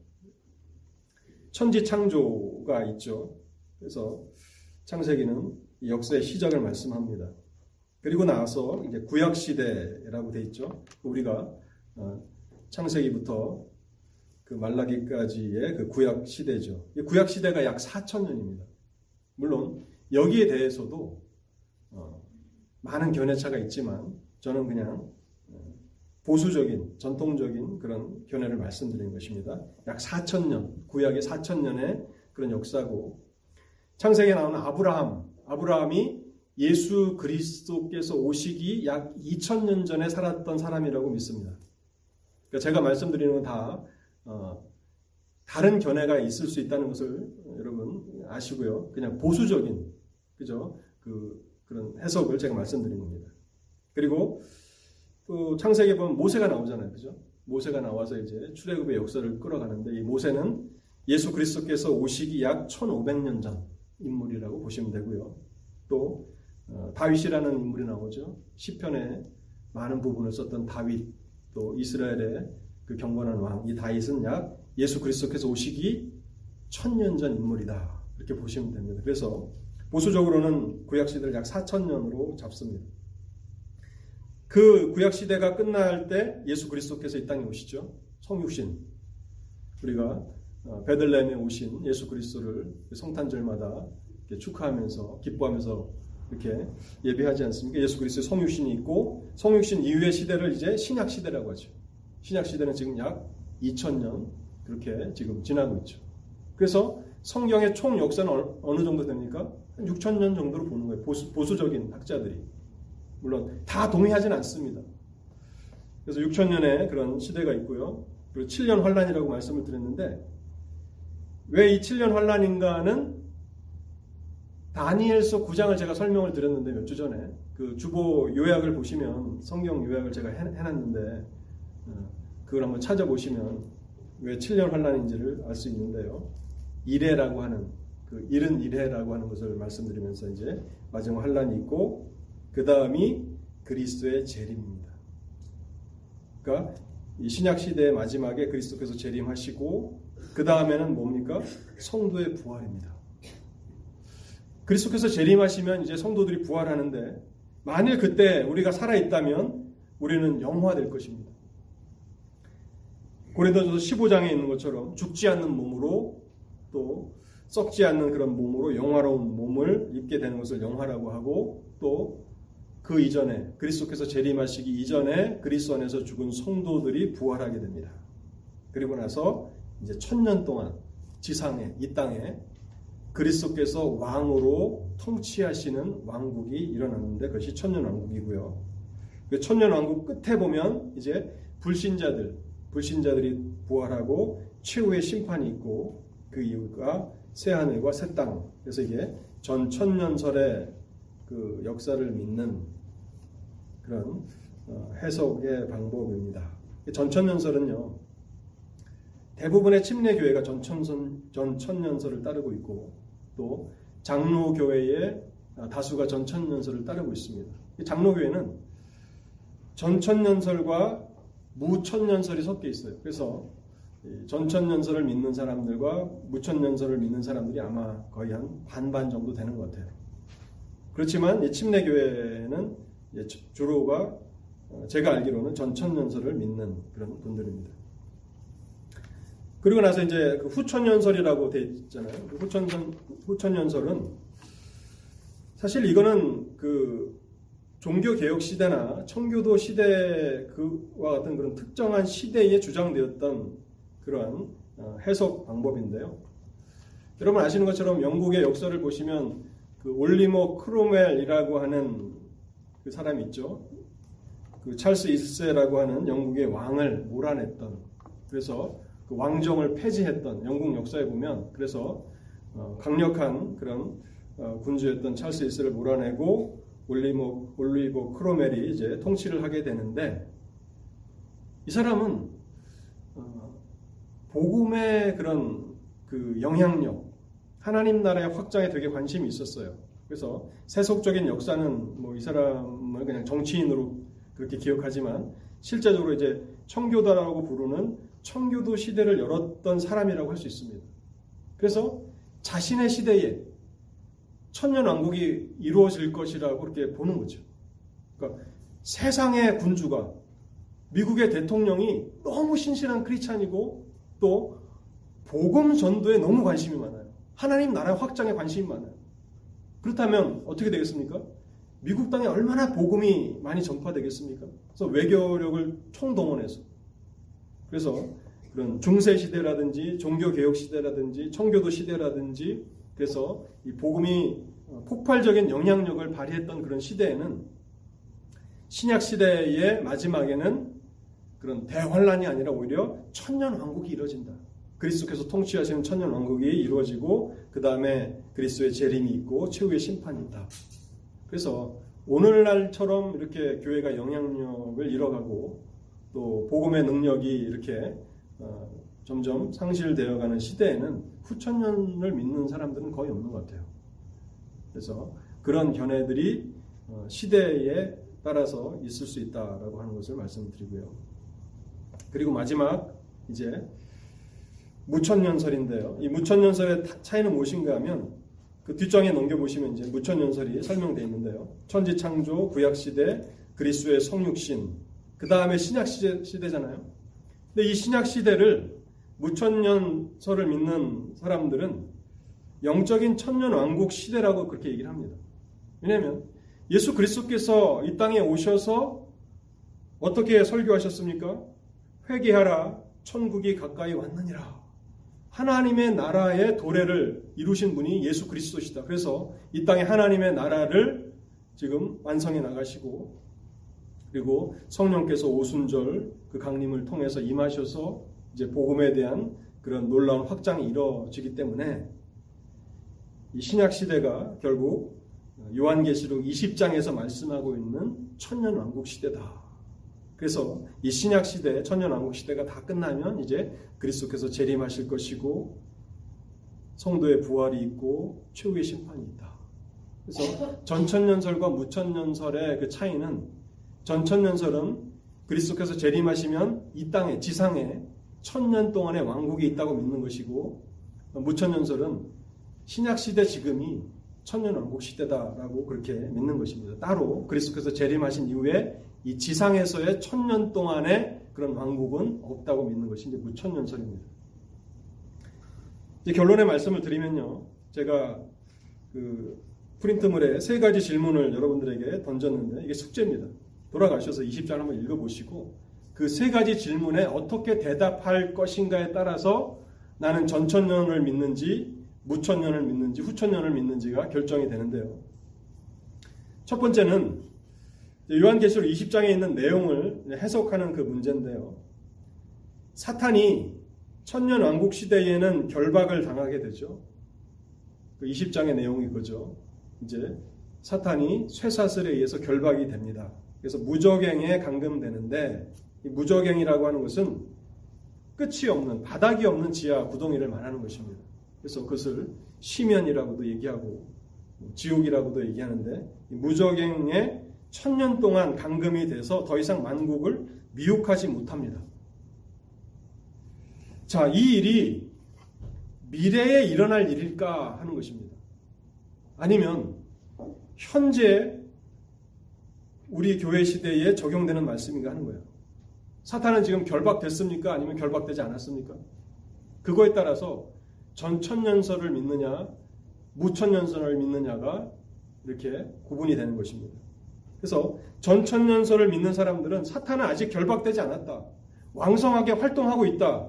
천지 창조가 있죠. 그래서 창세기는 역사의 시작을 말씀합니다. 그리고 나서 이제 구약 시대라고 돼 있죠. 우리가 어, 창세기부터 그 말라기까지의 그 구약 시대죠. 구약 시대가 약 4천 년입니다. 물론 여기에 대해서도 어, 많은 견해차가 있지만 저는 그냥 보수적인 전통적인 그런 견해를 말씀드린 것입니다. 약 4천 년 구약의 4천 년의 그런 역사고 창세기에 나오는 아브라함 아브라함이 예수 그리스도께서 오시기 약 2천 년 전에 살았던 사람이라고 믿습니다. 그러니까 제가 말씀드리는 건다 어, 다른 견해가 있을 수 있다는 것을 여러분 아시고요. 그냥 보수적인 그죠 그 그런 해석을 제가 말씀드린 겁니다. 그리고 그 창세기에 보면 모세가 나오잖아요. 그죠? 모세가 나와서 이제 출애굽의 역사를 끌어가는데 이 모세는 예수 그리스도께서 오시기 약 1500년 전 인물이라고 보시면 되고요. 또 어, 다윗이라는 인물이 나오죠. 시편에 많은 부분을 썼던 다윗, 또 이스라엘의 그 경건한 왕, 이 다윗은 약 예수 그리스도께서 오시기 1,000년 전 인물이다. 이렇게 보시면 됩니다. 그래서 보수적으로는 구약시대를 약 4,000년으로 잡습니다. 그 구약 시대가 끝날 때 예수 그리스도께서 이 땅에 오시죠. 성육신. 우리가 어, 베들레헴에 오신 예수 그리스도를 성탄절마다 축하하면서 기뻐하면서 이렇게 예배하지 않습니까? 예수 그리스도의 성육신이 있고 성육신 이후의 시대를 이제 신약 시대라고 하죠. 신약 시대는 지금 약 2000년 그렇게 지금 지나고 있죠. 그래서 성경의 총 역사는 어느 정도 됩니까? 6000년 정도로 보는 거예요. 보수, 보수적인 학자들이. 물론 다 동의하진 않습니다. 그래서 6천년의 그런 시대가 있고요. 그리고 7년 환란이라고 말씀을 드렸는데 왜 이 7년 환란인가는 다니엘서 9장을 제가 설명을 드렸는데 몇 주 전에 그 주보 요약을 보시면 성경 요약을 제가 해놨는데 어, 그걸 한번 찾아보시면 왜 7년 환란인지를 알 수 있는데요. 이래라고 하는 그 일은 이래라고 하는 것을 말씀드리면서 이제 마지막 환란이 있고 그 다음이 그리스도의 재림입니다. 그러니까 이 신약 시대의 마지막에 그리스도께서 재림하시고 그 다음에는 뭡니까? 성도의 부활입니다. 그리스도께서 재림하시면 이제 성도들이 부활하는데 만일 그때 우리가 살아 있다면 우리는 영화될 것입니다. 고린도전서 15장에 있는 것처럼 죽지 않는 몸으로 또 썩지 않는 그런 몸으로 영화로운 몸을 입게 되는 것을 영화라고 하고 또 그 이전에 그리스도께서 재림하시기 이전에 그리스도 안에서 죽은 성도들이 부활하게 됩니다. 그리고 나서 이제 천년 동안 지상에 이 땅에 그리스도께서 왕으로 통치하시는 왕국이 일어났는데 그것이 천년 왕국이고요. 그 천년 왕국 끝에 보면 이제 불신자들, 불신자들이 부활하고 최후의 심판이 있고 그 이유가 새 하늘과 새 땅. 그래서 이게 전 천년설의 그 역사를 믿는 그런 어, 해석의 방법입니다. 전천년설은요 대부분의 침례 교회가 전천선 전천년설을 따르고 있고 또 장로교회의 다수가 전천년설을 따르고 있습니다. 장로교회는 전천년설과 무천년설이 섞여 있어요. 그래서 전천년설을 믿는 사람들과 무천년설을 믿는 사람들이 아마 거의 한 반반 정도 되는 것 같아요. 그렇지만 침례교회는 주로가 어, 제가 알기로는 전천년설을 믿는 그런 분들입니다. 그리고 나서 이제 그 후천년설이라고 돼 있잖아요. 그 후천 후천년설은 사실 이거는 그 종교 개혁 시대나 청교도 시대 그와 같은 그런 특정한 시대에 주장되었던 그러한 어, 해석 방법인데요. 여러분 아시는 것처럼 영국의 역사를 보시면 그 올리머 크로멜이라고 하는 그 사람이 있죠. 그 찰스 1세라고 하는 영국의 왕을 몰아냈던 그래서 그 왕정을 폐지했던 영국 역사에 보면 그래서 어, 강력한 그런 어, 군주였던 찰스 1세를 몰아내고 올리모 올리버 크로멜이 이제 통치를 하게 되는데 이 사람은 어, 복음의 그런 그 영향력 하나님 나라의 확장에 되게 관심이 있었어요. 그래서 세속적인 역사는 뭐 이 사람을 그냥 정치인으로 그렇게 기억하지만 실제적으로 이제 청교도라고 부르는 청교도 시대를 열었던 사람이라고 할 수 있습니다. 그래서 자신의 시대에 천년 왕국이 이루어질 것이라고 그렇게 보는 거죠. 그러니까 세상의 군주가 미국의 대통령이 너무 신실한 크리스찬이고 또 복음 전도에 너무 관심이 많아요. 하나님 나라 확장에 관심이 많아요. 그렇다면 어떻게 되겠습니까? 미국 땅에 얼마나 복음이 많이 전파되겠습니까? 그래서 외교력을 총동원해서 그래서 그런 중세 시대라든지 종교 개혁 시대라든지 청교도 시대라든지 그래서 이 복음이 폭발적인 영향력을 발휘했던 그런 시대에는 신약 시대의 마지막에는 그런 대환란이 아니라 오히려 천년 왕국이 이루어진다. 그리스도께서 통치하시는 천년 왕국이 이루어지고 그 다음에 그리스도의 재림이 있고 최후의 심판이 있다. 그래서 오늘날처럼 이렇게 교회가 영향력을 잃어가고 또 복음의 능력이 이렇게 어, 점점 상실되어가는 시대에는 후천년을 믿는 사람들은 거의 없는 것 같아요. 그래서 그런 견해들이 어, 시대에 따라서 있을 수 있다라고 하는 것을 말씀드리고요. 그리고 마지막 이제 무천년설인데요. 이 무천년설의 차이는 무엇인가 하면 그 뒷장에 넘겨보시면 이제 무천년설이 설명되어 있는데요. 천지창조, 구약시대, 그리스도의 성육신, 그 다음에 신약시대, 시대 잖아요. 근데 이 신약시대를 무천년설을 믿는 사람들은 영적인 천년 왕국 시대라고 그렇게 얘기를 합니다. 왜냐하면 예수 그리스도께서 이 땅에 오셔서 어떻게 설교하셨습니까? 회개하라 천국이 가까이 왔느니라. 하나님의 나라의 도래를 이루신 분이 예수 그리스도시다. 그래서 이 땅에 하나님의 나라를 지금 완성해 나가시고 그리고 성령께서 오순절 그 강림을 통해서 임하셔서 이제 복음에 대한 그런 놀라운 확장이 이루어지기 때문에 이 신약 시대가 결국 요한계시록 20장에서 말씀하고 있는 천년 왕국 시대다. 그래서 이 신약 시대, 천년 왕국 시대가 다 끝나면 이제 그리스도께서 재림하실 것이고 성도의 부활이 있고 최후의 심판이 있다. 그래서 [LAUGHS] 전천년설과 무천년설의 그 차이는 전천년설은 그리스도께서 재림하시면 이 땅에 지상에 천년 동안의 왕국이 있다고 믿는 것이고 무천년설은 신약 시대 지금이 천년 왕국 시대다라고 그렇게 믿는 것입니다. 따로 그리스도께서 재림하신 이후에 이 지상에서의 천년 동안의 그런 왕국은 없다고 믿는 것이 이제 무천년설입니다. 이제 결론의 말씀을 드리면요. 제가 그 프린트물에 세 가지 질문을 여러분들에게 던졌는데 이게 숙제입니다. 돌아가셔서 20장 한번 읽어보시고 그 세 가지 질문에 어떻게 대답할 것인가에 따라서 나는 전천년을 믿는지 무천년을 믿는지 후천년을 믿는지가 결정이 되는데요. 첫 번째는 요한계시록 20장에 있는 내용을 해석하는 그 문제인데요. 사탄이 천년 왕국 시대에는 결박을 당하게 되죠. 그 20장의 내용이 그죠. 이제 사탄이 쇠사슬에 의해서 결박이 됩니다. 그래서 무적행에 감금되는데 무적행이라고 하는 것은 끝이 없는 바닥이 없는 지하 구덩이를 말하는 것입니다. 그래서 그것을 시면이라고도 얘기하고 지옥이라고도 얘기하는데 무적행에 천년 동안 감금이 돼서 더 이상 만국을 미혹하지 못합니다. 자, 이 일이 미래에 일어날 일일까 하는 것입니다. 아니면 현재 우리 교회 시대에 적용되는 말씀인가 하는 거예요. 사탄은 지금 결박됐습니까? 아니면 결박되지 않았습니까? 그거에 따라서 전천년설을 믿느냐, 무천년설을 믿느냐가 이렇게 구분이 되는 것입니다. 그래서 전천년설을 믿는 사람들은 사탄은 아직 결박되지 않았다. 왕성하게 활동하고 있다.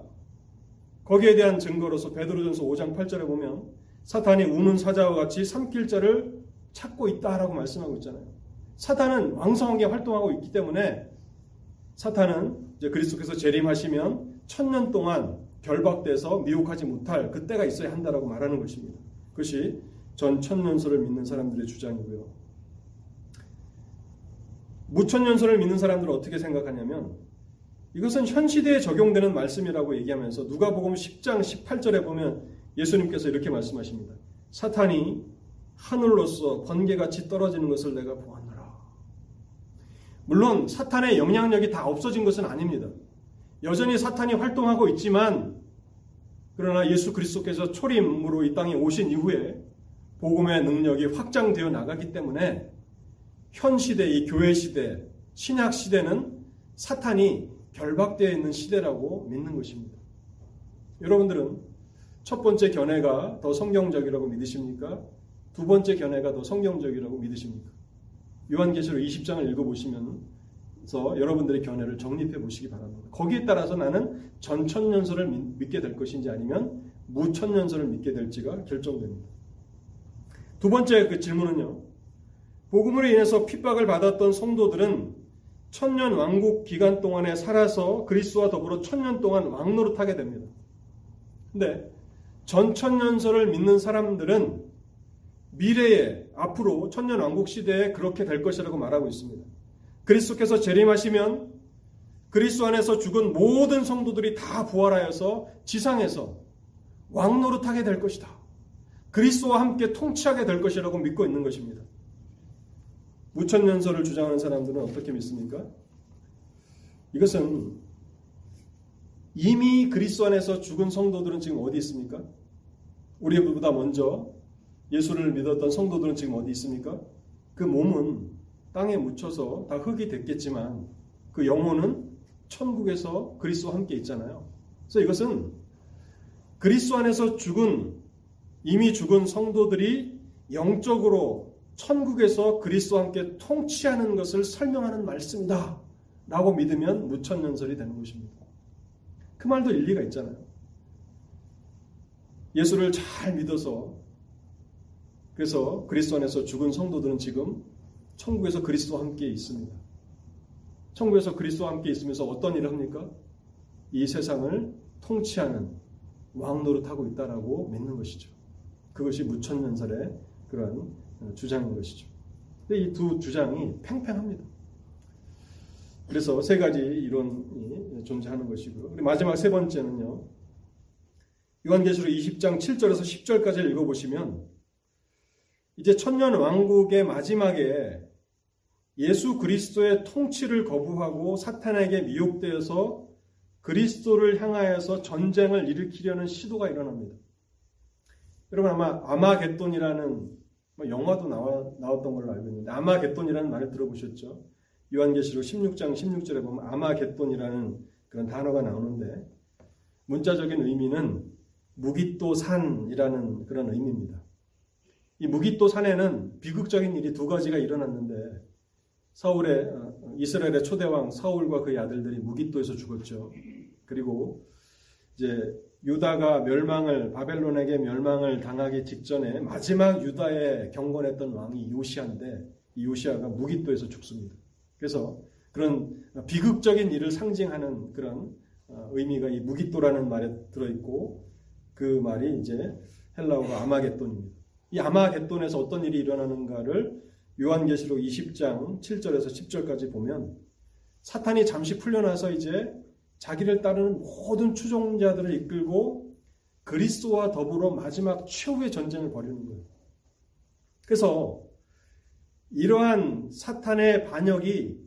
거기에 대한 증거로서 베드로전서 5장 8절에 보면 사탄이 우는 사자와 같이 삼킬 자를 찾고 있다라고 말씀하고 있잖아요. 사탄은 왕성하게 활동하고 있기 때문에 사탄은 이제 그리스도께서 재림하시면 천년 동안 결박돼서 미혹하지 못할 그때가 있어야 한다라고 말하는 것입니다. 그것이 전 천년설을 믿는 사람들의 주장이고요. 무천년설을 믿는 사람들은 어떻게 생각하냐면 이것은 현 시대에 적용되는 말씀이라고 얘기하면서 누가복음 10장 18절에 보면 예수님께서 이렇게 말씀하십니다. 사탄이 하늘로서 번개같이 떨어지는 것을 내가 보았노라. 물론 사탄의 영향력이 다 없어진 것은 아닙니다. 여전히 사탄이 활동하고 있지만 그러나 예수 그리스도께서 초림으로 이 땅에 오신 이후에 복음의 능력이 확장되어 나가기 때문에 현 시대, 이 교회 시대, 신약 시대는 사탄이 결박되어 있는 시대라고 믿는 것입니다. 여러분들은 첫 번째 견해가 더 성경적이라고 믿으십니까? 두 번째 견해가 더 성경적이라고 믿으십니까? 요한계시록 20장을 읽어보시면 그래서 여러분들의 견해를 정립해 보시기 바랍니다. 거기에 따라서 나는 전천년설을 믿게 될 것인지 아니면 무천년설을 믿게 될지가 결정됩니다. 두 번째 그 질문은요. 복음으로 인해서 핍박을 받았던 성도들은 천년 왕국 기간 동안에 살아서 그리스와 더불어 천년 동안 왕노릇 하게 됩니다. 근데 전천년설을 믿는 사람들은 미래에 앞으로 천년 왕국 시대에 그렇게 될 것이라고 말하고 있습니다. 그리스도께서 재림하시면 그리스도 안에서 죽은 모든 성도들이 다 부활하여서 지상에서 왕노릇하게 될 것이다. 그리스도와 함께 통치하게 될 것이라고 믿고 있는 것입니다. 무천년설을 주장하는 사람들은 어떻게 믿습니까? 이것은 이미 그리스도 안에서 죽은 성도들은 지금 어디 있습니까? 우리보다 먼저 예수를 믿었던 성도들은 지금 어디 있습니까? 그 몸은 땅에 묻혀서 다 흙이 됐겠지만 그 영혼은 천국에서 그리스도와 함께 있잖아요. 그래서 이것은 그리스도 안에서 죽은 이미 죽은 성도들이 영적으로 천국에서 그리스도와 함께 통치하는 것을 설명하는 말씀이다. 라고 믿으면 무천년설이 되는 것입니다. 그 말도 일리가 있잖아요. 예수를 잘 믿어서 그래서 그리스도 안에서 죽은 성도들은 지금 천국에서 그리스도와 함께 있습니다. 천국에서 그리스도와 함께 있으면서 어떤 일을 합니까? 이 세상을 통치하는 왕 노릇하고 있다라고 믿는 것이죠. 그것이 무천년설의 그런 주장인 것이죠. 근데 이 두 주장이 팽팽합니다. 그래서 세 가지 이론이 존재하는 것이고요. 마지막 세 번째는요. 요한계시록 20장 7절에서 10절까지 읽어보시면 이제 천년 왕국의 마지막에 예수 그리스도의 통치를 거부하고 사탄에게 미혹되어서 그리스도를 향하여서 전쟁을 일으키려는 시도가 일어납니다. 여러분 아마 아마겟돈이라는 뭐 영화도 나와, 나왔던 걸로 알고 있는데 아마겟돈이라는 말을 들어보셨죠? 요한계시록 16장 16절에 보면 아마겟돈이라는 그런 단어가 나오는데 문자적인 의미는 무기또 산이라는 그런 의미입니다. 이 무기또 산에는 비극적인 일이 두 가지가 일어났는데 사울의 어, 이스라엘의 초대왕 사울과 그의 아들들이 무기또에서 죽었죠. 그리고 이제 유다가 멸망을 바벨론에게 멸망을 당하기 직전에 마지막 유다에 경건했던 왕이 요시아인데 이 요시아가 무기또에서 죽습니다. 그래서 그런 비극적인 일을 상징하는 그런 어, 의미가 이 무기또라는 말에 들어있고 그 말이 이제 헬라어로 아마겟돈입니다. 이 아마겟돈에서 어떤 일이 일어나는가를 요한계시록 20장 7절에서 10절까지 보면 사탄이 잠시 풀려나서 이제 자기를 따르는 모든 추종자들을 이끌고 그리스도와 더불어 마지막 최후의 전쟁을 벌이는 거예요. 그래서 이러한 사탄의 반역이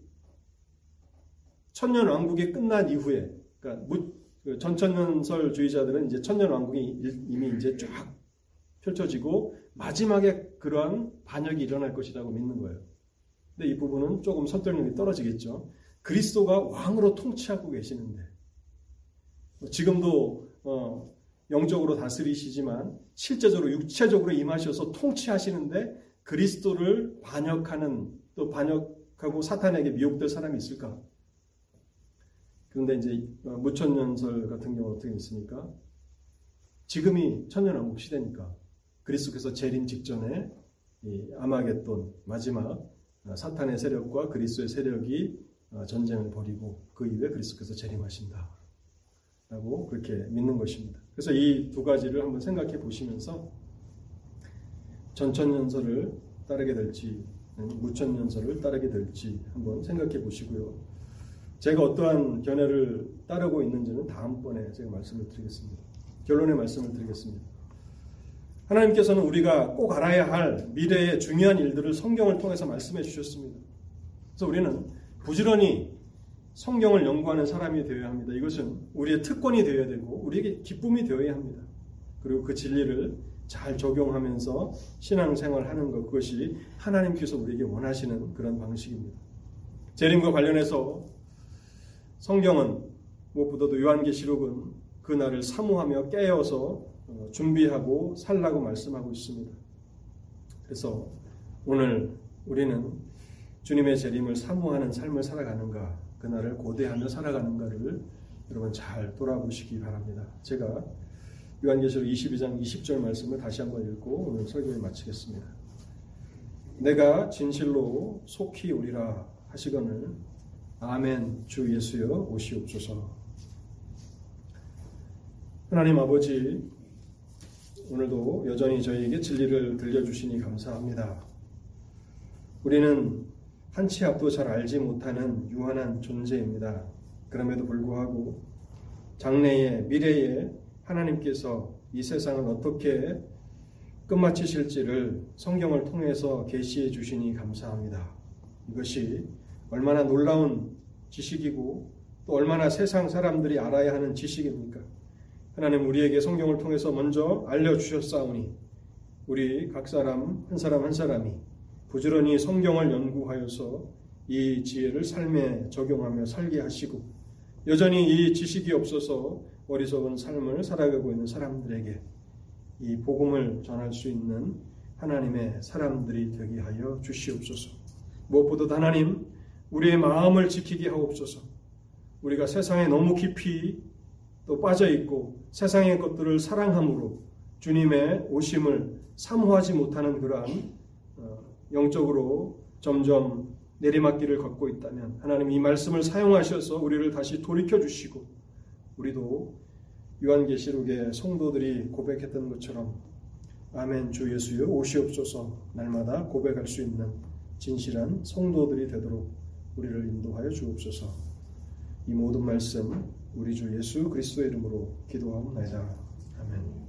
천년 왕국이 끝난 이후에 그러니까 그 전천년설주의자들은 이제 천년 왕국이 이미 이제 쫙 펼쳐지고 마지막에 그러한 반역이 일어날 것이라고 믿는 거예요. 근데 이 부분은 조금 설득력이 떨어지겠죠. 그리스도가 왕으로 통치하고 계시는데 뭐 지금도 어, 영적으로 다스리시지만 실제적으로 육체적으로 임하셔서 통치하시는데 그리스도를 반역하는 또 반역하고 사탄에게 미혹될 사람이 있을까? 그런데 이제 어, 무천년설 같은 경우 어떻게 있습니까? 지금이 천년왕국 시대니까 그리스도께서 재림 직전에 아마겟돈 마지막 어, 사탄의 세력과 그리스도의 세력이 어, 전쟁을 벌이고 그 이후에 그리스도께서 재림하신다. 라고 그렇게 믿는 것입니다. 그래서 이 두 가지를 한번 생각해 보시면서 전천년설을 따르게 될지 무천년설을 따르게 될지 한번 생각해 보시고요. 제가 어떠한 견해를 따르고 있는지는 다음번에 제가 말씀을 드리겠습니다. 결론의 말씀을 드리겠습니다. 하나님께서는 우리가 꼭 알아야 할 미래의 중요한 일들을 성경을 통해서 말씀해 주셨습니다. 그래서 우리는 부지런히 성경을 연구하는 사람이 되어야 합니다. 이것은 우리의 특권이 되어야 되고 우리에게 기쁨이 되어야 합니다. 그리고 그 진리를 잘 적용하면서 신앙생활 하는 것 그것이 하나님께서 우리에게 원하시는 그런 방식입니다. 재림과 관련해서 성경은 무엇보다도 요한계시록은 그 날을 사모하며 깨어서 어, 준비하고 살라고 말씀하고 있습니다. 그래서 오늘 우리는 주님의 재림을 사모하는 삶을 살아가는가, 그날을 고대하며 살아가는가를 여러분 잘 돌아보시기 바랍니다. 제가 요한계시록 22장 20절 말씀을 다시 한번 읽고 오늘 설교를 마치겠습니다. 내가 진실로 속히 오리라 하시거늘 아멘 주 예수여 오시옵소서. 하나님 아버지 오늘도 여전히 저희에게 진리를 들려주시니 감사합니다. 우리는 한 치 앞도 잘 알지 못하는 유한한 존재입니다. 그럼에도 불구하고 장래에 미래에 하나님께서 이 세상을 어떻게 끝마치실지를 성경을 통해서 계시해 주시니 감사합니다. 이것이 얼마나 놀라운 지식이고 또 얼마나 세상 사람들이 알아야 하는 지식입니까? 하나님 우리에게 성경을 통해서 먼저 알려주셨사오니 우리 각 사람 한 사람 한 사람이 부지런히 성경을 연구하여서 이 지혜를 삶에 적용하며 살게 하시고 여전히 이 지식이 없어서 어리석은 삶을 살아가고 있는 사람들에게 이 복음을 전할 수 있는 하나님의 사람들이 되게 하여 주시옵소서. 무엇보다 하나님 우리의 마음을 지키게 하옵소서. 우리가 세상에 너무 깊이 또 빠져 있고 세상의 것들을 사랑함으로 주님의 오심을 사모하지 못하는 그러한 어, 영적으로 점점 내리막길을 걷고 있다면 하나님 이 말씀을 사용하셔서 우리를 다시 돌이켜 주시고 우리도 요한계시록의 성도들이 고백했던 것처럼 아멘 주 예수여 오시옵소서 날마다 고백할 수 있는 진실한 성도들이 되도록 우리를 인도하여 주옵소서. 이 모든 말씀 우리 주 예수 그리스도의 이름으로 기도하옵나이다. 아멘.